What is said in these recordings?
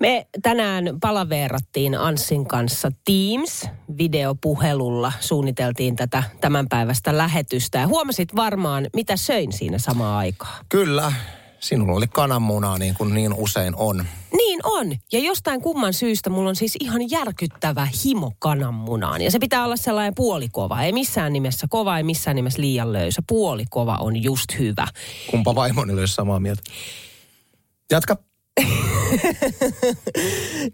Me tänään palaveerattiin Anssin kanssa Teams-videopuhelulla. Suunniteltiin tätä tämän päivästä lähetystä. Ja huomasit varmaan, mitä söin siinä samaan aikaan. Kyllä, sinulla oli kananmunaa niin kuin niin usein on. Niin on. Ja jostain kumman syystä mulla on siis ihan järkyttävä himo kananmunaan. Ja se pitää olla sellainen puolikova. Ei missään nimessä kova, ei missään nimessä liian löysä. Puolikova on just hyvä. Kumpa vaimoni olisi samaa mieltä. Jatka.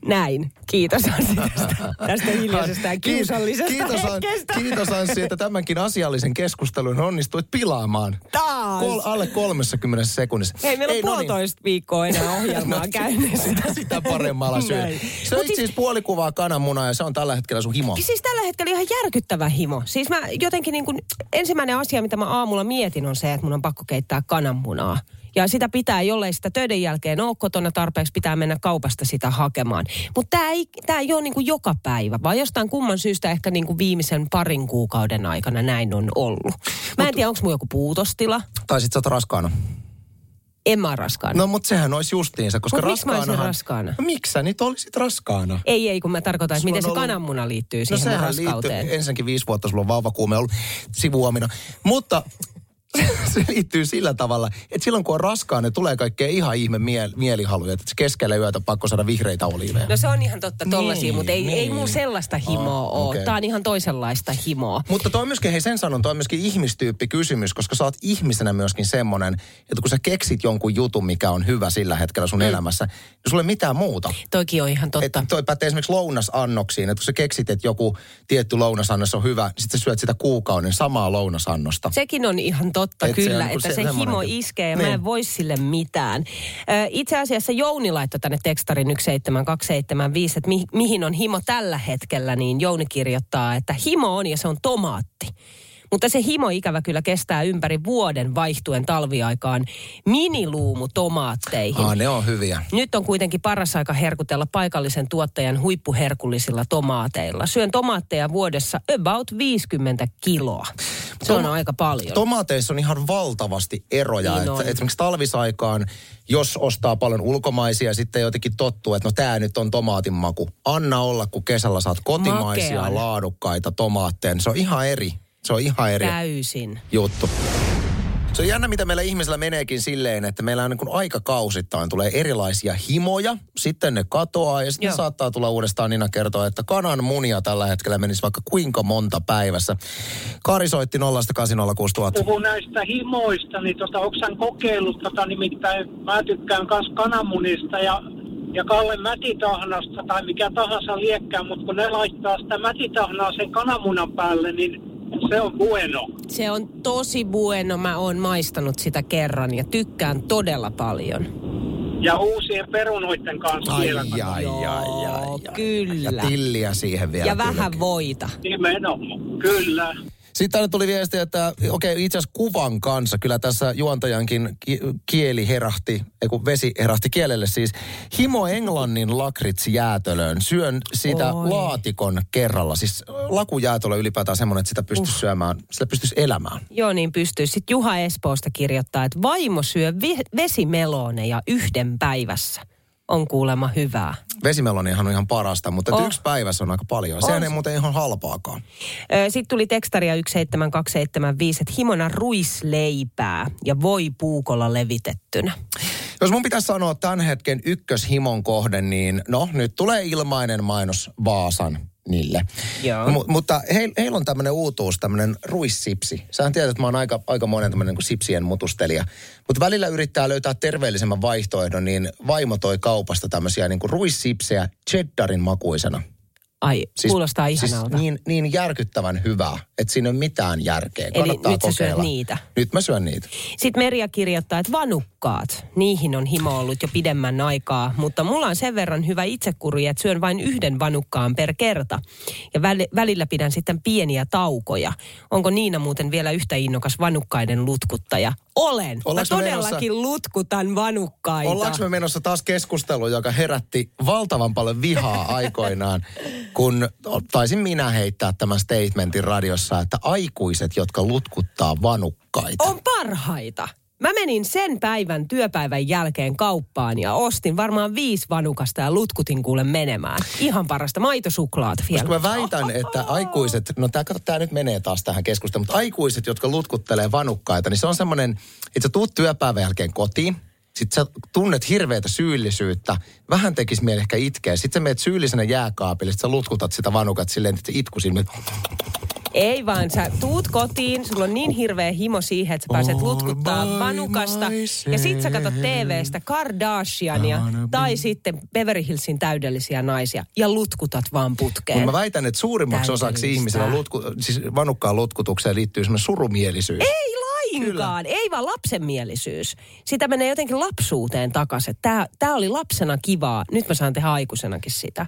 Näin. Kiitos Anssi tästä, tästä hiljaisesta ja kiusallisesta kiitos, hetkestä. kiitos Anssi, että tämänkin asiallisen keskustelun onnistuit pilaamaan. Taas. Kol, alle 30 sekunnissa. Hei, meillä on Ei, no niin. puolitoista viikkoa enää ohjelmaa käynnissä. Sitä, sitä paremmalla. Näin. Se on siis- siis puolikuvaa kananmunaa ja se on tällä hetkellä sun himo. Siis tällä hetkellä ihan järkyttävä himo. Siis mä jotenkin niin kuin, ensimmäinen asia, mitä mä aamulla mietin on se, että mun on pakko keittää kananmunaa. Ja sitä pitää, jollei sitä töiden jälkeen ole kotona tarpeeksi, pitää mennä kaupasta sitä hakemaan. Mutta tämä ei, tää ei ole niin kuin joka päivä, vaan jostain kumman syystä ehkä niin kuin viimeisen parin kuukauden aikana näin on ollut. Mä en tiedä, onko mun joku puutostila. Tai sit sä oot raskaana. En mä raskaana. No mutta sehän olisi justiinsa, koska Mut miksi mä olisin raskaana? No, miksi sä nyt olisit raskaana? Ei, ei, kun mä tarkoitan, että miten se ollut- kananmuna liittyy No siihen sehän raskauteen. liittyy, ensinnäkin viisi vuotta sulla on vauvakuume ollut sivuamina. Mutta se liittyy sillä tavalla, että silloin kun on raskaana, ne tulee kaikkea ihan ihme mie- mielihaluja. Että keskellä yötä pakko saada vihreitä oliiveja. No se on ihan totta tollasia, Niin, mutta ei, niin. ei mun sellaista himoa Ah, ole. okei. Tää on ihan toisenlaista himoa. Mutta toi on myöskin, hei sen sanon, toi on myöskin ihmistyyppi kysymys, koska sä oot ihmisenä myöskin semmonen, että kun sä keksit jonkun jutun, mikä on hyvä sillä hetkellä sun mm. elämässä, niin sulla ei mitään muuta. Toikin on ihan totta. Että toi pätee esimerkiksi lounasannoksiin, että kun sä keksit, että joku tietty lounasannos on hyvä, niin sitten sä syöt sitä kuukauden samaa lounasannosta. Sekin on ihan totta Et se kyllä, on niinku että se se, himo juttu. iskee ja mä Niin. en voi sille mitään. Itse asiassa Jouni laittoi tänne tekstarin 17275, että mi, mihin on himo tällä hetkellä, niin Jouni kirjoittaa, että himo on ja se on tomaatti. Mutta se himo ikävä kyllä kestää ympäri vuoden vaihtuen talviaikaan miniluumu tomaatteihin. Ah, ne on hyviä. Nyt on kuitenkin paras aika herkutella paikallisen tuottajan huippuherkullisilla tomaateilla. Syön tomaatteja vuodessa about 50 kiloa. Se on Toma- aika paljon. Tomaateissa on ihan valtavasti eroja. Niin että esimerkiksi talvisaikaan, jos ostaa paljon ulkomaisia, sitten jotenkin tottuu, että no tämä nyt on tomaatin maku. Anna olla, kun kesällä saat kotimaisia, Makean. laadukkaita tomaatteja. niin Se on ihan eri. Se on ihan eri Täysin. juttu. Se on jännä, mitä meillä ihmisillä meneekin silleen, että meillä on niin kuin aikakausittain tulee erilaisia himoja, sitten ne katoaa ja sitten Joo. saattaa tulla uudestaan Nina kertoa, että kanan munia tällä hetkellä menisi vaikka kuinka monta päivässä. Kari soitti 0806000. puhuu näistä himoista, niin tota, onko hän kokeillut tota, nimittäin mä tykkään myös kananmunista ja, ja Kalle mätitahnasta tai mikä tahansa liekkää, mutta kun ne laittaa sitä mätitahnaa sen kananmunan päälle, niin se on bueno. Se on tosi bueno. Mä oon maistanut sitä kerran ja tykkään todella paljon. Ja uusien perunoiden kanssa Ai, vielä. ai, ai, ai, Joo, ai. kyllä. Ja tilliä siihen vielä. Ja vähän kylkeen. voita. Nimenomaan, kyllä. Sitten tänne tuli viesti, että okei, okay, itse asiassa kuvan kanssa, kyllä tässä juontajankin ki- kieli herahti, ei kun vesi herahti kielelle siis. Himo Englannin lakritsi jäätölöön. Syön sitä Oi. laatikon kerralla. Siis lakujäätölö ylipäätään semmoinen, että sitä pystyisi syömään, sitä pystyisi elämään. Joo, niin pystyy. Sitten Juha Espoosta kirjoittaa, että vaimo syö vi- vesimeloneja yhden päivässä. On kuulemma hyvää. Vesimelonihan on ihan parasta, mutta Oh. yksi päivässä on aika paljon. Sehän ei muuten ihan halpaakaan. Sitten tuli tekstaria 17275, että himona ruisleipää ja voi puukolla levitettynä. Jos mun pitäisi sanoa tämän hetken ykköshimon kohde, niin no nyt tulee ilmainen mainos Vaasan niille. Joo. Mu- mutta heillä heil on tämmöinen uutuus, tämmöinen ruissipsi. Sähän tiedät, että mä oon aika, aika monen tämmöinen niin sipsien mutustelija. Mutta välillä yrittää löytää terveellisemmän vaihtoehdon, niin vaimo toi kaupasta tämmöisiä niin ruissipsejä cheddarin makuisena. Ai, siis, kuulostaa ihanalta. Siis niin, niin järkyttävän hyvää, että siinä ei ole mitään järkeä. Eli Kannattaa nyt sä syöt kokeilla. niitä? Nyt mä syön niitä. Sitten Merja kirjoittaa, että vanukkaat, niihin on himo ollut jo pidemmän aikaa, mutta mulla on sen verran hyvä itsekuri, että syön vain yhden vanukkaan per kerta. Ja väl, välillä pidän sitten pieniä taukoja. Onko Niina muuten vielä yhtä innokas vanukkaiden lutkuttaja? Olen. Ollaanko Mä todellakin lutkutan vanukkaita. Ollaanko me menossa taas keskusteluun, joka herätti valtavan paljon vihaa aikoinaan, kun taisin minä heittää tämän statementin radiossa, että aikuiset, jotka lutkuttaa vanukkaita. On parhaita. Mä menin sen päivän työpäivän jälkeen kauppaan ja ostin varmaan viisi vanukasta ja lutkutin kuule menemään. Ihan parasta maitosuklaat vielä. Koska mä väitän, että aikuiset, no tää, kato, tää nyt menee taas tähän keskusteluun, mutta aikuiset, jotka lutkuttelee vanukkaita, niin se on semmoinen, että sä tuut työpäivän jälkeen kotiin, sitten sä tunnet hirveätä syyllisyyttä, vähän tekisi mieli ehkä itkeä. Sitten sä meet syyllisenä jääkaapille, sitten sä lutkutat sitä vanukat silleen, että itku silmät. Ei vaan, sä tuut kotiin, sulla on niin hirveä himo siihen, että sä pääset lutkuttaa vanukasta. Ja sit sä katsot TVstä Kardashiania tai sitten Beverly Hillsin täydellisiä naisia ja lutkutat vaan putkeen. Mutta mä väitän, että suurimmaksi osaksi ihmisillä lutku, siis vanukkaan lutkutukseen liittyy semmoinen surumielisyys. Ei lainkaan, ei vaan lapsenmielisyys. Sitä menee jotenkin lapsuuteen takaisin. Tää, tää oli lapsena kivaa, nyt mä saan tehdä aikuisenakin sitä.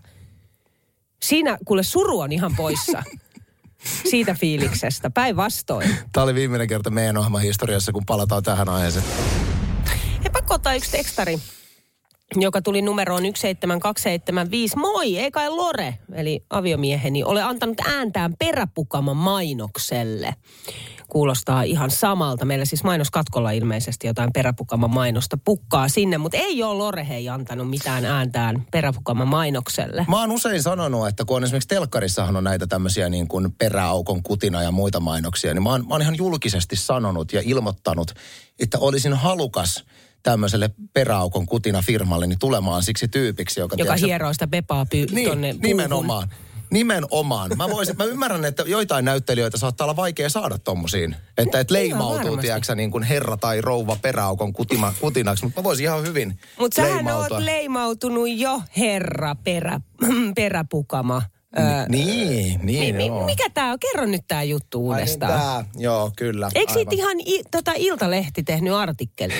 Siinä, kuule, suru on ihan poissa siitä fiiliksestä, päinvastoin. Tämä oli viimeinen kerta meidän ohjelman historiassa, kun palataan tähän aiheeseen. He pakko ottaa yksi tekstari, joka tuli numeroon 17275. Moi, ei kai Lore, eli aviomieheni, ole antanut ääntään peräpukaman mainokselle. Kuulostaa ihan samalta. Meillä siis mainoskatkolla ilmeisesti jotain peräpukaman mainosta pukkaa sinne, mutta ei ole Lore hei antanut mitään ääntään peräpukaman mainokselle. Mä oon usein sanonut, että kun on esimerkiksi telkkarissahan on näitä tämmöisiä niin kuin peräaukon kutina ja muita mainoksia, niin mä oon, mä oon ihan julkisesti sanonut ja ilmoittanut, että olisin halukas tämmöiselle peräaukon kutina firmalle niin tulemaan siksi tyypiksi, joka... Joka tiedätkö, hieroo sitä Pepaa py- Niin, tonne puuhun. nimenomaan. Nimenomaan. Mä, voisin, mä ymmärrän, että joitain näyttelijöitä saattaa olla vaikea saada tommosiin. Että et leimautuu, tiedätkö, niin kuin herra tai rouva peräaukon kutima, kutinaksi. Mutta mä voisin ihan hyvin Mutta sähän oot leimautunut jo herra perä, peräpukama. Öö, Niin, niin, mi- joo. mikä tää on? Kerro nyt tää juttu Ai niin, uudestaan. tää, joo, kyllä. Eikö siitä ihan i, tota Iltalehti tehnyt artikkelin?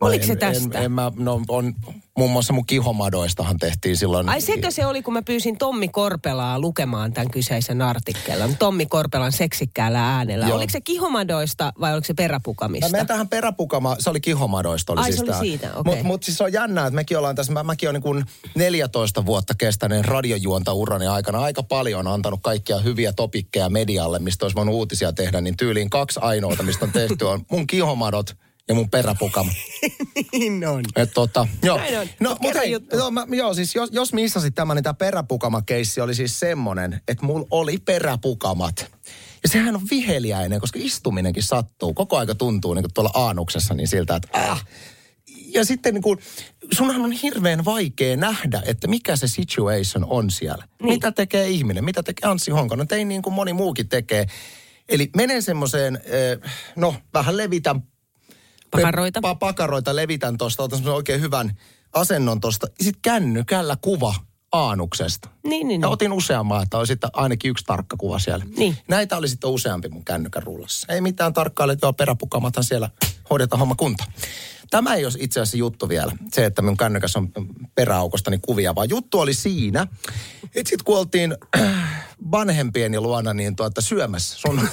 Oliko se en- tästä? En, en mä, no on, muun muassa mun kihomadoistahan tehtiin silloin. Ai sekö se oli, kun mä pyysin Tommi Korpelaa lukemaan tämän kyseisen artikkelin? Tommi Korpelan seksikkäällä äänellä. Joo. Oliko se kihomadoista vai oliko se peräpukamista? Mä menen tähän peräpukama, se oli kihomadoista. Oli Ai, siis se oli tää. siitä, okei. Mutta mut siis se on jännää, että mekin ollaan tässä, mä, mäkin olen niin kuin 14 vuotta kestäneen radiojuonta urani aikana aika paljon antanut kaikkia hyviä topikkeja medialle, mistä olisi voinut uutisia tehdä, niin tyyliin kaksi ainoata, mistä on tehty, on mun kihomadot ja mun peräpukama. Niin on. Et tota, joo. Näin on. No, Mut mutta hei, joo, mä, joo, siis jos, jos missasit tämän, niin tämä peräpukama-keissi oli siis semmonen, että mulla oli peräpukamat. Ja sehän on viheliäinen, koska istuminenkin sattuu. Koko aika tuntuu niin kuin tuolla aanuksessa niin siltä, että äh. Ja sitten niin kuin, sunhan on hirveän vaikea nähdä, että mikä se situation on siellä. Niin. Mitä tekee ihminen, mitä tekee Anssi Honkonen, tein niin kuin moni muukin tekee. Eli menen semmoiseen, eh, no vähän levitän Pakaroita. Pa- pakaroita levitän tuosta, otan oikein hyvän asennon tuosta. Sitten kännykällä kuva aanuksesta. Niin, niin, Ja niin. otin useamman, että oli sitten ainakin yksi tarkka kuva siellä. Niin. Näitä oli sitten useampi mun kännykän rullassa. Ei mitään tarkkaile, että joo, peräpukamathan siellä hoidetaan homma kunta. Tämä ei ole itse asiassa juttu vielä, se, että mun kännykässä on peräaukostani kuvia, vaan juttu oli siinä, että sitten kun oltiin vanhempieni luona niin tuota, syömässä sun,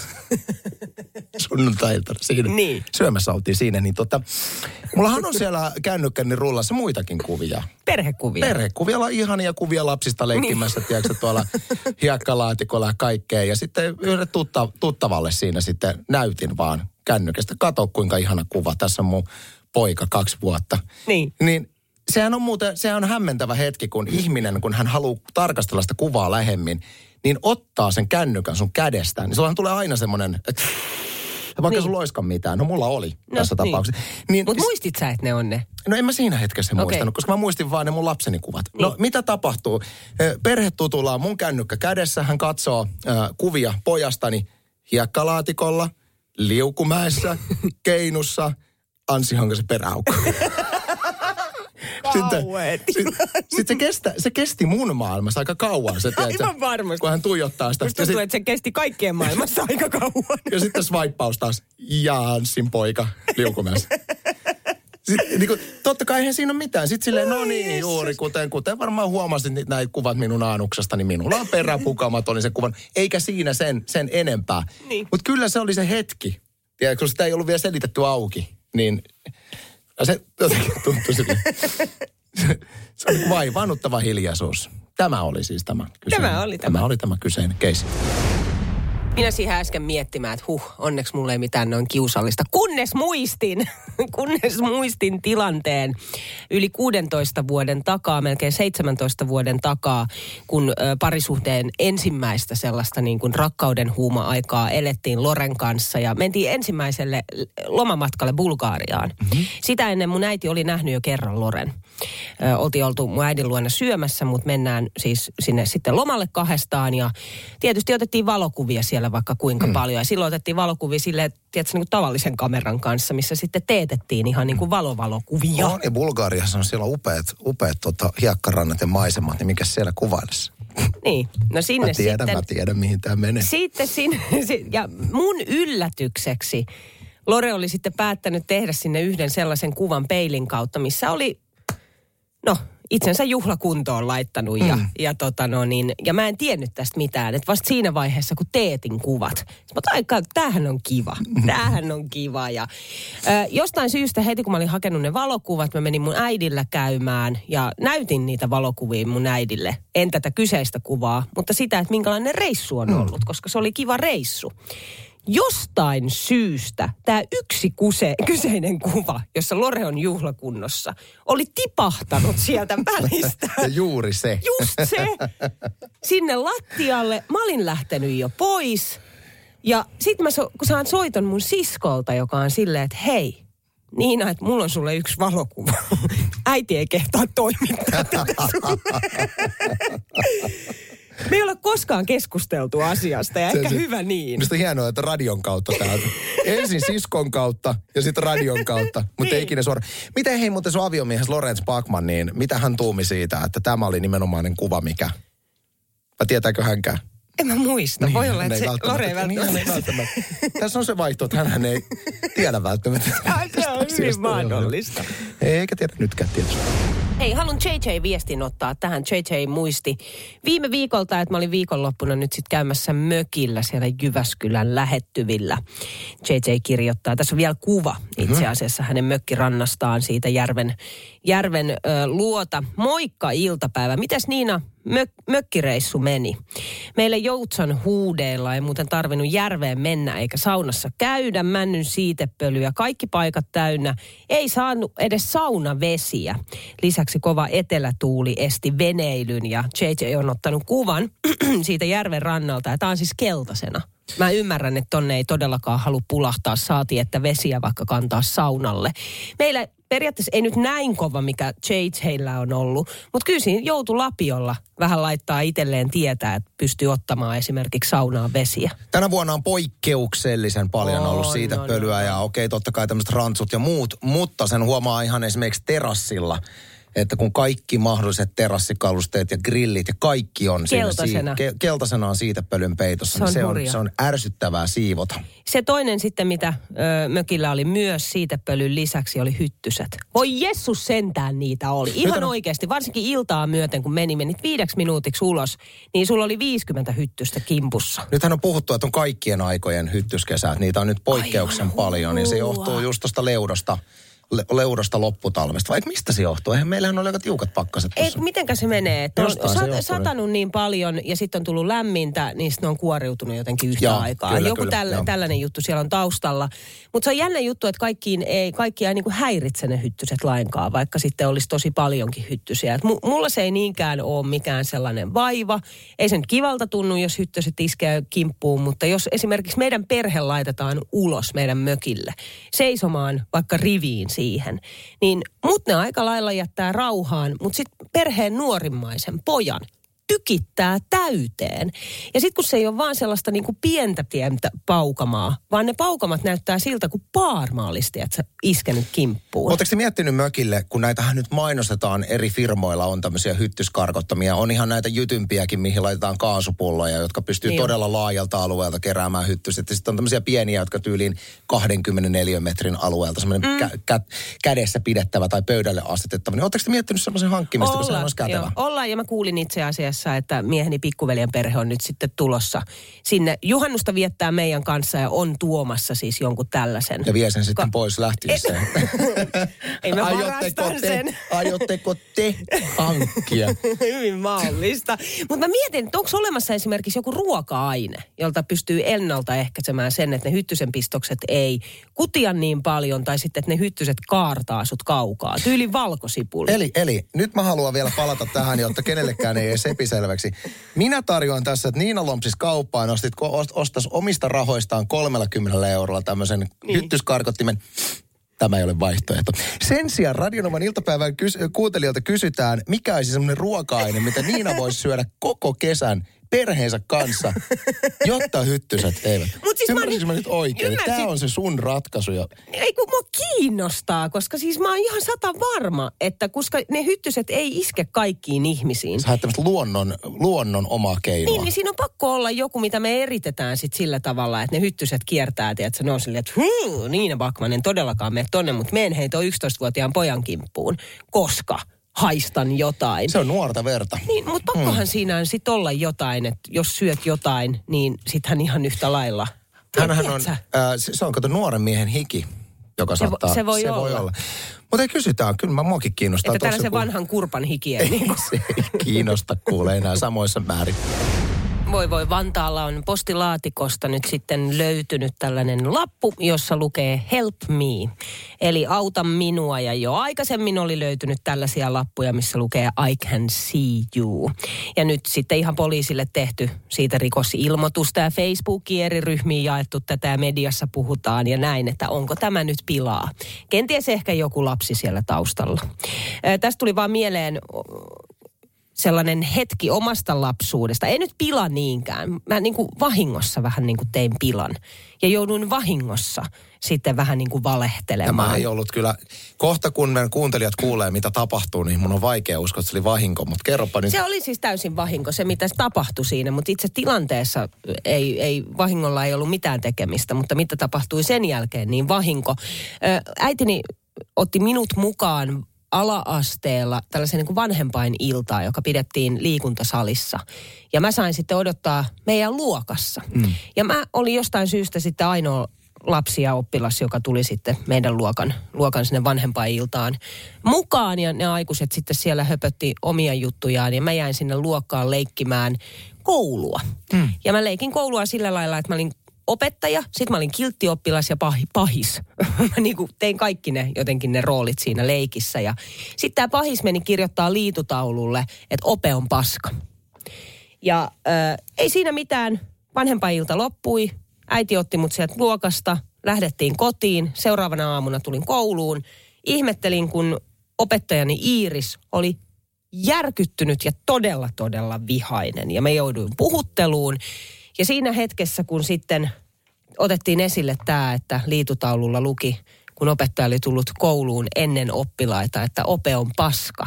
sunnuntailtana siinä. Niin. Syömässä oltiin siinä, niin tota, mullahan on siellä kännykkäni rullassa muitakin kuvia. Perhekuvia. Perhekuvia, on ihania kuvia lapsista leikkimässä, tiedätkö, tuolla hiekkalaatikolla ja kaikkea. Ja sitten yhdelle tutta, tuttavalle siinä sitten näytin vaan kännykästä. Kato, kuinka ihana kuva. Tässä on mun poika kaksi vuotta. Niin. Niin sehän on muuten, sehän on hämmentävä hetki, kun ihminen, kun hän haluaa tarkastella sitä kuvaa lähemmin, niin ottaa sen kännykän sun kädestään. Niin sullahan tulee aina semmoinen, että vaikka Niin. sulla olisikaan mitään. No mulla oli No, tässä niin. tapauksessa. Niin, Mutta muistit sä, että ne on ne? No en mä siinä hetkessä Okei. muistanut, koska mä muistin vaan ne mun lapseni kuvat. Niin. No Niin. mitä tapahtuu? Perhetutulla on mun kännykkä kädessä. Hän katsoo äh, kuvia pojastani hiekkalaatikolla, liukumäessä, keinussa, Anssi Honkasen peräaukko. Sitten, sit, sit se, kestä, se kesti mun maailmassa aika kauan. Se, tiedätkö, Aivan varmasti. Kun hän tuijottaa sitä. Musta tuntuu, että se kesti kaikkien maailmassa aika kauan. ja sitten swipeaus taas. Ja Anssin poika liukumäessä. Sitten, niin kuin, totta kai eihän siinä ole mitään. Sitten silleen, no niin, juuri kuten, kuten varmaan huomasit niitä näitä kuvat minun aanuksesta, niin minulla on peräpukamat, oli se kuvan. Eikä siinä sen, sen enempää. Niin. Mutta kyllä se oli se hetki. Kun sitä ei ollut vielä selitetty auki, niin ja se jotenkin tuntui sille. se oli vaivaannuttava hiljaisuus. Tämä oli siis tämä kyseinen. Tämä oli tämä. Tämä oli tämä kyseinen keissi. Minä siihen äsken miettimään, että huh, onneksi mulla ei mitään noin kiusallista. Kunnes muistin, kunnes muistin tilanteen yli 16 vuoden takaa, melkein 17 vuoden takaa, kun parisuhteen ensimmäistä sellaista niin kuin rakkauden huuma-aikaa elettiin Loren kanssa ja mentiin ensimmäiselle lomamatkalle Bulgaariaan. Mm-hmm. Sitä ennen mun äiti oli nähnyt jo kerran Loren. Ö, oltiin oltu mun äidin luona syömässä, mutta mennään siis sinne sitten lomalle kahdestaan ja tietysti otettiin valokuvia siellä vaikka kuinka mm. paljon. Ja silloin otettiin valokuvia sille, tiedätkö, niin kuin tavallisen kameran kanssa, missä sitten teetettiin ihan niin kuin valovalokuvia. On, ja Bulgariassa on siellä upeat, upeat tota, hiekkarannat ja maisemat, niin mikä siellä kuvailisi? Niin, no sinne Mä tiedän, sitten... mä tiedän mihin tämä menee. Sitten sinne, ja mun yllätykseksi Lore oli sitten päättänyt tehdä sinne yhden sellaisen kuvan peilin kautta, missä oli, no itsensä juhlakuntoon laittanut ja, mm. ja, tota no niin, ja mä en tiennyt tästä mitään. Että vasta siinä vaiheessa, kun teetin kuvat, mä aika, tämähän on kiva, tämähän on kiva. Ja, ö, jostain syystä heti kun mä olin hakenut ne valokuvat, mä menin mun äidillä käymään ja näytin niitä valokuvia mun äidille. En tätä kyseistä kuvaa, mutta sitä, että minkälainen reissu on ollut, koska se oli kiva reissu jostain syystä tämä yksi kuse, kyseinen kuva, jossa Lore on juhlakunnossa, oli tipahtanut sieltä välistä. Ja juuri se. Just se. Sinne lattialle. Mä olin lähtenyt jo pois. Ja sit mä so, kun saan soiton mun siskolta, joka on silleen, että hei, Niina, että mulla on sulle yksi valokuva. Äiti ei kehtaa toimittaa tätä Me ei ole koskaan keskusteltu asiasta ja Se- ehkä se- hyvä niin. Minusta hienoa, että radion kautta täältä. Ensin siskon kautta ja sitten radion kautta, mutta Niin. ei ikinä suoraan. Miten hei muuten sun aviomiehes Lorenz Bachman, niin mitä hän tuumi siitä, että tämä oli nimenomainen kuva, mikä? Vai tietääkö hänkään? En mä muista. Niin, Voi olla, että se Lore ei Niin, hän ei välttämättä. välttämättä. Tässä on se vaihto, että hän ei tiedä välttämättä. Se on hyvin mahdollista. Eikä tiedä nytkään tietysti. Hei, haluan JJ-viestin ottaa tähän. JJ muisti viime viikolta, että mä olin viikonloppuna nyt sitten käymässä mökillä siellä Jyväskylän lähettyvillä. JJ kirjoittaa, tässä on vielä kuva itse asiassa hänen mökkirannastaan siitä järven, järven ö, luota. Moikka iltapäivä. Mitäs Niina mök, mökkireissu meni? Meille Joutsan huudeilla ei muuten tarvinnut järveen mennä eikä saunassa käydä. Männyn siitepölyä, kaikki paikat täynnä. Ei saanut edes saunavesiä. Lisäksi kova etelätuuli esti veneilyn ja JJ on ottanut kuvan siitä järven rannalta ja tämä on siis keltaisena. Mä ymmärrän, että tonne ei todellakaan halua pulahtaa, saati että vesiä vaikka kantaa saunalle. Meillä periaatteessa ei nyt näin kova, mikä JJllä on ollut, mutta kyllä siinä joutu lapiolla vähän laittaa itselleen tietää, että pystyy ottamaan esimerkiksi saunaan vesiä. Tänä vuonna on poikkeuksellisen paljon On, ollut siitä on, pölyä on, ja okei, totta kai tämmöiset rantsut ja muut, mutta sen huomaa ihan esimerkiksi terassilla, että kun kaikki mahdolliset terassikalusteet ja grillit ja kaikki on siinä Keltaisena. ke, keltaisena on siitä pölyn peitossa, Se on niin se, on, se on ärsyttävää siivota. Se toinen sitten, mitä ö, mökillä oli myös siitepölyn lisäksi, oli hyttyset. Voi Jessus sentään niitä oli. Ihan Nyt on- oikeasti, varsinkin iltaa myöten, kun meni, menit viideksi minuutiksi ulos, niin sulla oli 50 hyttystä kimpussa. Nythän on puhuttu, että on kaikkien aikojen hyttyskesät. Niitä on nyt poikkeuksen Aivan paljon ja se hullua. johtuu just tuosta leudosta, le, leudosta lopputalvesta. Vai mistä se johtuu? Eihän meillähän oli aika tiukat pakkaset Ei, mitenkä se menee? Että on se sat, johtuu. satanut niin paljon ja sitten on tullut lämmintä, niin sitten on kuoriutunut jotenkin yhtä Joo, aikaa. kyllä, Joku kyllä, tällä, joo. tällainen juttu siellä on taustalla. Mutta se on jännä juttu, että kaikkiin ei, kaikkia ei niinku häiritse ne hyttyset lainkaan, vaikka sitten olisi tosi paljonkin hyttysiä. Et mu, mulla se ei niinkään ole mikään sellainen vaiva. Ei se nyt kivalta tunnu, jos hyttyset iskee kimppuun, mutta jos esimerkiksi meidän perhe laitetaan ulos meidän mökille seisomaan vaikka riviin siihen, niin mut ne aika lailla jättää rauhaan, mutta sitten perheen nuorimmaisen pojan tykittää täyteen. Ja sitten kun se ei ole vaan sellaista niinku pientä pientä paukamaa, vaan ne paukamat näyttää siltä, kun paarma olisi, tiedätkö, iskenyt kimppuun. Oletteko te miettinyt mökille, kun näitähän nyt mainostetaan eri firmoilla, on tämmöisiä hyttyskarkottamia, on ihan näitä jytympiäkin, mihin laitetaan kaasupulloja, jotka pystyy Niin on. todella laajalta alueelta keräämään hyttyset. Sitten on tämmöisiä pieniä, jotka tyyliin 24 metrin alueelta, semmoinen mm. kä- kä- kädessä pidettävä tai pöydälle asetettava. Niin oletteko te miettinyt semmoisen hankkimista, kun se olisi kätevä? joo, ollaan, ja mä kuulin itse asiassa asiassa, että mieheni pikkuveljen perhe on nyt sitten tulossa sinne juhannusta viettää meidän kanssa ja on tuomassa siis jonkun tällaisen. Ja vie sen sitten pois lähtiessään. Ei mä aiotteko te, sen. aiotteko te hankkia? Hyvin mahdollista. Mutta mä mietin, että onko olemassa esimerkiksi joku ruoka-aine, jolta pystyy ennaltaehkäisemään sen, että ne hyttysen pistokset ei kutia niin paljon, tai sitten, että ne hyttyset kaartaa sut kaukaa. Tyyli valkosipuli. Eli, eli nyt mä haluan vielä palata tähän, jotta kenellekään ei edes episelväksi. Minä tarjoan tässä, että Niina Lompsis kauppaan ostit, ost- ostas omista rahoistaan 30 eurolla tämmöisen niin. hyttyskarkottimen. Tämä ei ole vaihtoehto. Sen sijaan Radionoman iltapäivän kys- kuuntelijoilta kysytään, mikä olisi semmoinen ruoka-aine, mitä Niina voisi syödä koko kesän perheensä kanssa, jotta hyttyset eivät. Mut siis mä Ymmärsinkö nyt- mä nyt oikein? ymmärsin. Tämä on se sun ratkaisu. Ja Ei kun mua kiinnostaa, koska siis mä oon ihan sata varma, että koska ne hyttyset ei iske kaikkiin ihmisiin. sä tämmöistä luonnon, luonnon omaa keinoa. Niin, niin siinä on pakko olla joku, mitä me eritetään sit sillä tavalla, että ne hyttyset kiertää, että ne on silleen, että huu, Niina Bakman, en todellakaan mene tonne, mutta menen heitä 11-vuotiaan pojan kimppuun, koska haistan jotain. Se on nuorta verta. Niin, mutta pakkohan hmm. siinä on sit olla jotain, että jos syöt jotain, niin sittenhän ihan yhtä lailla. Hänhän on, äh, se, on kato nuoren miehen hiki, joka Se vo- saattaa... se voi se olla. Voi olla. Mutta ei kysytään, kyllä mä muakin kiinnostaa. Että tällaisen ku- vanhan kurpan hikiä. Niin kuin. se ei kiinnosta kuule enää samoissa määrin. Voi voi, Vantaalla on postilaatikosta nyt sitten löytynyt tällainen lappu, jossa lukee Help me. Eli auta minua ja jo aikaisemmin oli löytynyt tällaisia lappuja, missä lukee I can see you. Ja nyt sitten ihan poliisille tehty siitä rikosilmoitusta ja Facebookiin eri ryhmiin jaettu tätä ja mediassa puhutaan ja näin, että onko tämä nyt pilaa. Kenties ehkä joku lapsi siellä taustalla. Tästä tuli vaan mieleen sellainen hetki omasta lapsuudesta. Ei nyt pila niinkään. Mä niin kuin vahingossa vähän niin kuin tein pilan. Ja jouduin vahingossa sitten vähän niin kuin valehtelemaan. Tämä ei ollut kyllä, kohta kun meidän kuuntelijat kuulee, mitä tapahtuu, niin mun on vaikea uskoa, että se oli vahinko. Mutta kerropa nyt. Se oli siis täysin vahinko, se mitä tapahtui siinä, mutta itse tilanteessa ei, ei vahingolla ei ollut mitään tekemistä, mutta mitä tapahtui sen jälkeen, niin vahinko. Äitini otti minut mukaan ala-asteella tällaisen niin vanhempain iltaa, joka pidettiin liikuntasalissa. Ja mä sain sitten odottaa meidän luokassa. Mm. Ja mä olin jostain syystä sitten ainoa lapsi ja oppilas, joka tuli sitten meidän luokan, luokan sinne vanhempainiltaan mukaan. Ja ne aikuiset sitten siellä höpötti omia juttujaan ja mä jäin sinne luokkaan leikkimään koulua. Mm. Ja mä leikin koulua sillä lailla, että mä olin opettaja, sitten mä olin kilttioppilas ja pahi, pahis. mä niin kuin tein kaikki ne jotenkin ne roolit siinä leikissä. Ja sitten tämä pahis meni kirjoittaa liitutaululle, että ope on paska. Ja äh, ei siinä mitään. Vanhempailta loppui. Äiti otti mut sieltä luokasta. Lähdettiin kotiin. Seuraavana aamuna tulin kouluun. Ihmettelin, kun opettajani Iiris oli järkyttynyt ja todella, todella vihainen. Ja me jouduin puhutteluun. Ja siinä hetkessä, kun sitten otettiin esille tämä, että liitutaululla luki, kun opettaja oli tullut kouluun ennen oppilaita, että ope on paska.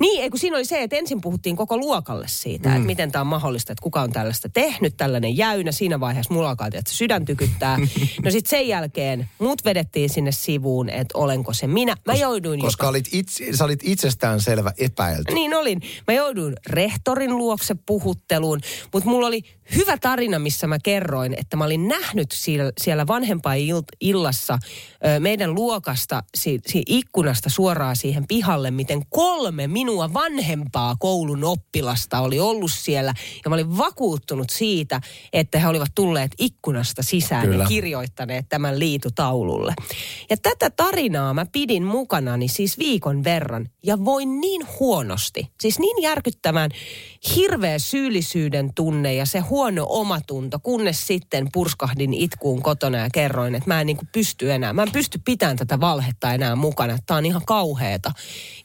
Niin, ei kun siinä oli se, että ensin puhuttiin koko luokalle siitä, mm. että miten tämä on mahdollista, että kuka on tällaista tehnyt, tällainen jäynä. Siinä vaiheessa mulla alkaa, että sydän tykyttää. No sitten sen jälkeen mut vedettiin sinne sivuun, että olenko se minä. Mä jouduin Koska jopa... olit itse, sä olit itsestään selvä epäilty. Niin olin. Mä jouduin rehtorin luokse puhutteluun, mutta mulla oli hyvä tarina, missä mä kerroin, että mä olin nähnyt siellä, siellä vanhempainillassa ö, meidän luokasta, si, si, ikkunasta suoraan siihen pihalle, miten kolme minua vanhempaa koulun oppilasta oli ollut siellä. Ja mä olin vakuuttunut siitä, että he olivat tulleet ikkunasta sisään Kyllä. ja kirjoittaneet tämän liitutaululle. Ja tätä tarinaa mä pidin mukanani siis viikon verran ja voin niin huonosti, siis niin järkyttävän hirveä syyllisyyden tunne ja se huono omatunto, kunnes sitten purskahdin itkuun kotona ja kerroin, että mä en niin kuin pysty enää, mä en pysty pitämään tätä valhetta enää mukana, tää on ihan kauheeta.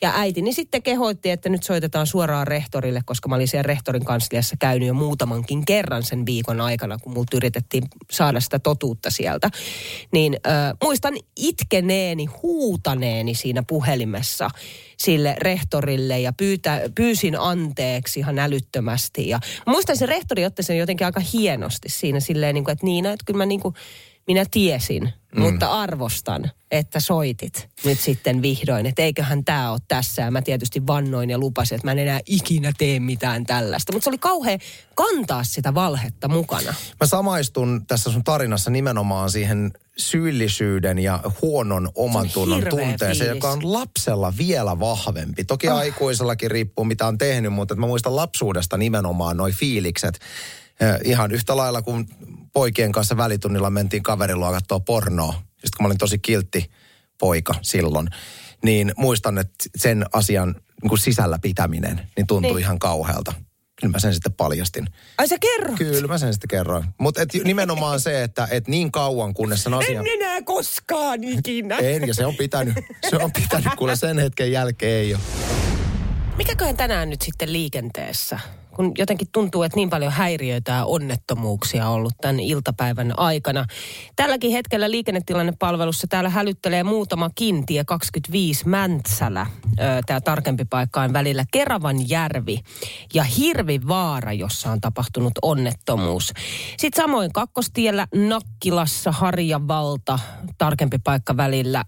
Ja äitini sitten kehoitti, että nyt soitetaan suoraan rehtorille, koska mä olin siellä rehtorin kansliassa käynyt jo muutamankin kerran sen viikon aikana, kun multa yritettiin saada sitä totuutta sieltä. Niin äh, muistan itkeneeni, huutaneeni siinä puhelimessa sille rehtorille ja pyytä, pyysin anteeksi ihan älyttömästi. Ja muistan, se rehtori otti sen jotenkin aika hienosti siinä silleen, niin kuin, että Niina, että kyllä mä niin kuin, minä tiesin, mm. mutta arvostan, että soitit nyt sitten vihdoin. Että eiköhän tämä ole tässä. Ja mä tietysti vannoin ja lupasin, että mä en enää ikinä tee mitään tällaista. Mutta se oli kauhean kantaa sitä valhetta mukana. Mä samaistun tässä sun tarinassa nimenomaan siihen syyllisyyden ja huonon oman tunnon tunteeseen, joka on lapsella vielä vahvempi. Toki oh. aikuisellakin riippuu mitä on tehnyt, mutta mä muistan lapsuudesta nimenomaan noi fiilikset. Ihan yhtä lailla kuin poikien kanssa välitunnilla mentiin kaverin katsoa pornoa. Sitten kun mä olin tosi kiltti poika silloin, niin muistan, että sen asian niin kuin sisällä pitäminen niin tuntui niin. ihan kauhealta. Kyllä mä sen sitten paljastin. Ai sä kerroit? Kyllä mä sen sitten kerroin. Mutta nimenomaan se, että et niin kauan kunnes sen asian... En enää koskaan ikinä. En, ja se on pitänyt. Se on pitänyt, kuule sen hetken jälkeen ei ole. Mikäköhän tänään nyt sitten liikenteessä? kun jotenkin tuntuu, että niin paljon häiriöitä ja onnettomuuksia on ollut tämän iltapäivän aikana. Tälläkin hetkellä liikennetilannepalvelussa täällä hälyttelee muutama kintie 25 Mäntsälä. Tämä tarkempi paikka on välillä Keravan järvi ja Hirvivaara, jossa on tapahtunut onnettomuus. Sitten samoin kakkostiellä Nakkilassa Harjavalta, tarkempi paikka välillä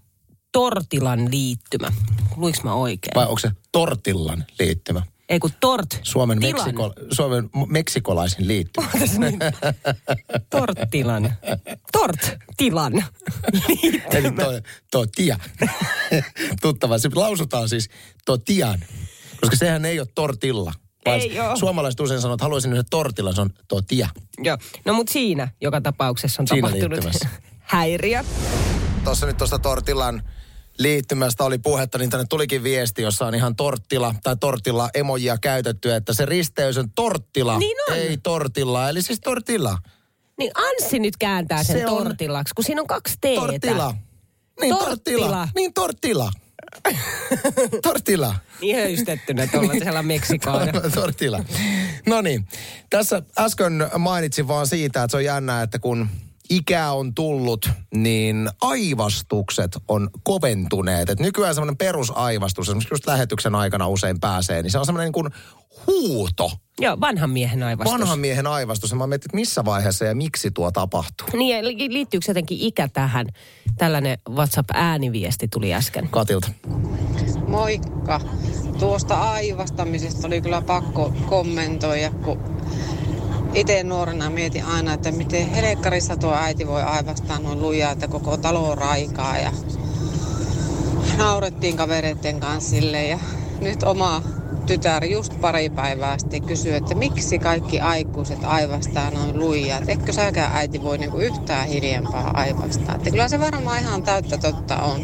Tortilan liittymä. Luiks mä oikein? Vai onko se Tortillan liittymä? Ei kun tort. Suomen, Meksiko, Suomen meksikolaisin liittymä. niin. Torttilan. Tort-tilan. Eli to, to tia. Tuttava. Se lausutaan siis to tian. Koska sehän ei ole tortilla. Ei ole. Suomalaiset usein sanoo, että haluaisin yhden tortilla, se on to tia. Joo. No mutta siinä joka tapauksessa on siinä tapahtunut häiriö. Tuossa nyt tuosta tortillan liittymästä oli puhetta, niin tänne tulikin viesti, jossa on ihan torttila tai tortilla emojia käytetty, että se risteys on torttila, niin on. ei tortilla, eli siis tortilla. Niin Anssi nyt kääntää sen se tortillaksi, kun siinä on kaksi teetä. Tortilla. Niin tortilla. tortilla. Niin tortilla. tortilla. Niin höystettynä tuollaisella Meksikoon. tortilla. No niin, tässä äsken mainitsin vaan siitä, että se on jännää, että kun ikää on tullut, niin aivastukset on koventuneet. Et nykyään semmoinen perusaivastus, esimerkiksi just lähetyksen aikana usein pääsee, niin se on semmoinen niin kuin huuto. Joo, vanhan miehen aivastus. Vanhan miehen aivastus. Ja mä mietin, että missä vaiheessa ja miksi tuo tapahtuu. Niin, liittyykö jotenkin ikä tähän? Tällainen WhatsApp-ääniviesti tuli äsken. Katilta. Moikka. Tuosta aivastamisesta oli kyllä pakko kommentoida, kun itse nuorena mietin aina, että miten helekkarissa tuo äiti voi aivastaa noin lujaa, että koko talo raikaa ja naurettiin kavereiden kanssa sille ja nyt oma tytär just pari päivää sitten kysyi, että miksi kaikki aikuiset aivastaa noin lujaa. Että etkö säkään äiti voi niinku yhtään hiljempaa aivastaa. Että kyllä se varmaan ihan täyttä totta on.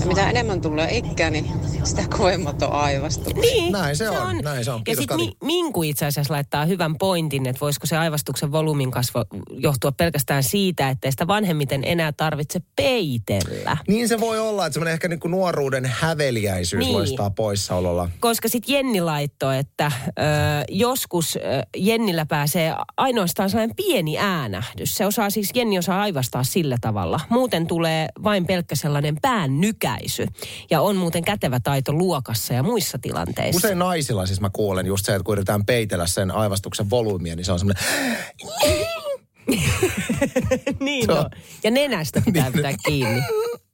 Ja mitä enemmän tulee ikää, niin sitä kovemmat on aivastukset. Niin, näin se, se on. on. Näin se on. Kiitos, ja sitten Minku itse asiassa laittaa hyvän pointin, että voisiko se aivastuksen volyymin kasvu johtua pelkästään siitä, että sitä vanhemmiten enää tarvitse peitellä. Niin se voi olla, että semmoinen ehkä niin kuin nuoruuden häveliäisyys niin. loistaa poissaololla. Koska sitten Jenni laittoi, että ö, joskus ö, Jennillä pääsee ainoastaan sellainen pieni äänähdys. Se osaa siis, Jenni osaa aivastaa sillä tavalla. Muuten tulee vain pelkkä sellainen pään nykäisy. Ja on muuten kätevä taito luokassa ja muissa tilanteissa. Usein naisilla siis mä kuulen just se, että kun yritetään peitellä sen aivastuksen volyymia, niin se on semmoinen... niin on. Ja nenästä pitää pitää kiinni.